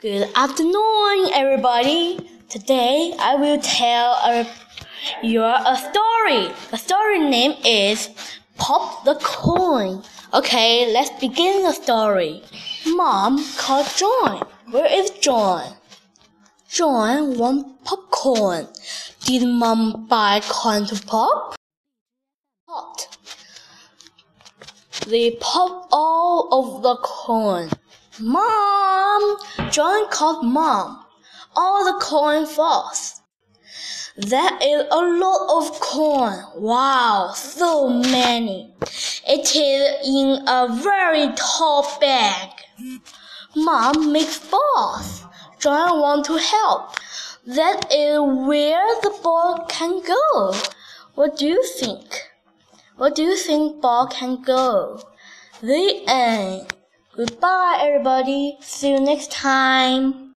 Good afternoon, everybody. Today I will tell a, you a story. The story name is Pop the Corn. Okay, let's begin the story. Mom called John. Where is John? John want popcorn. Did mom buy corn to pop? Pot. They pop all of the corn. Mom! John called Mom. All the corn falls. That is a lot of corn. Wow, so many. It is in a very tall bag. Mom makes balls. John wants to help. That is where the ball can go. What do you think? What do you think ball can go? The end. Goodbye, everybody. See you next time.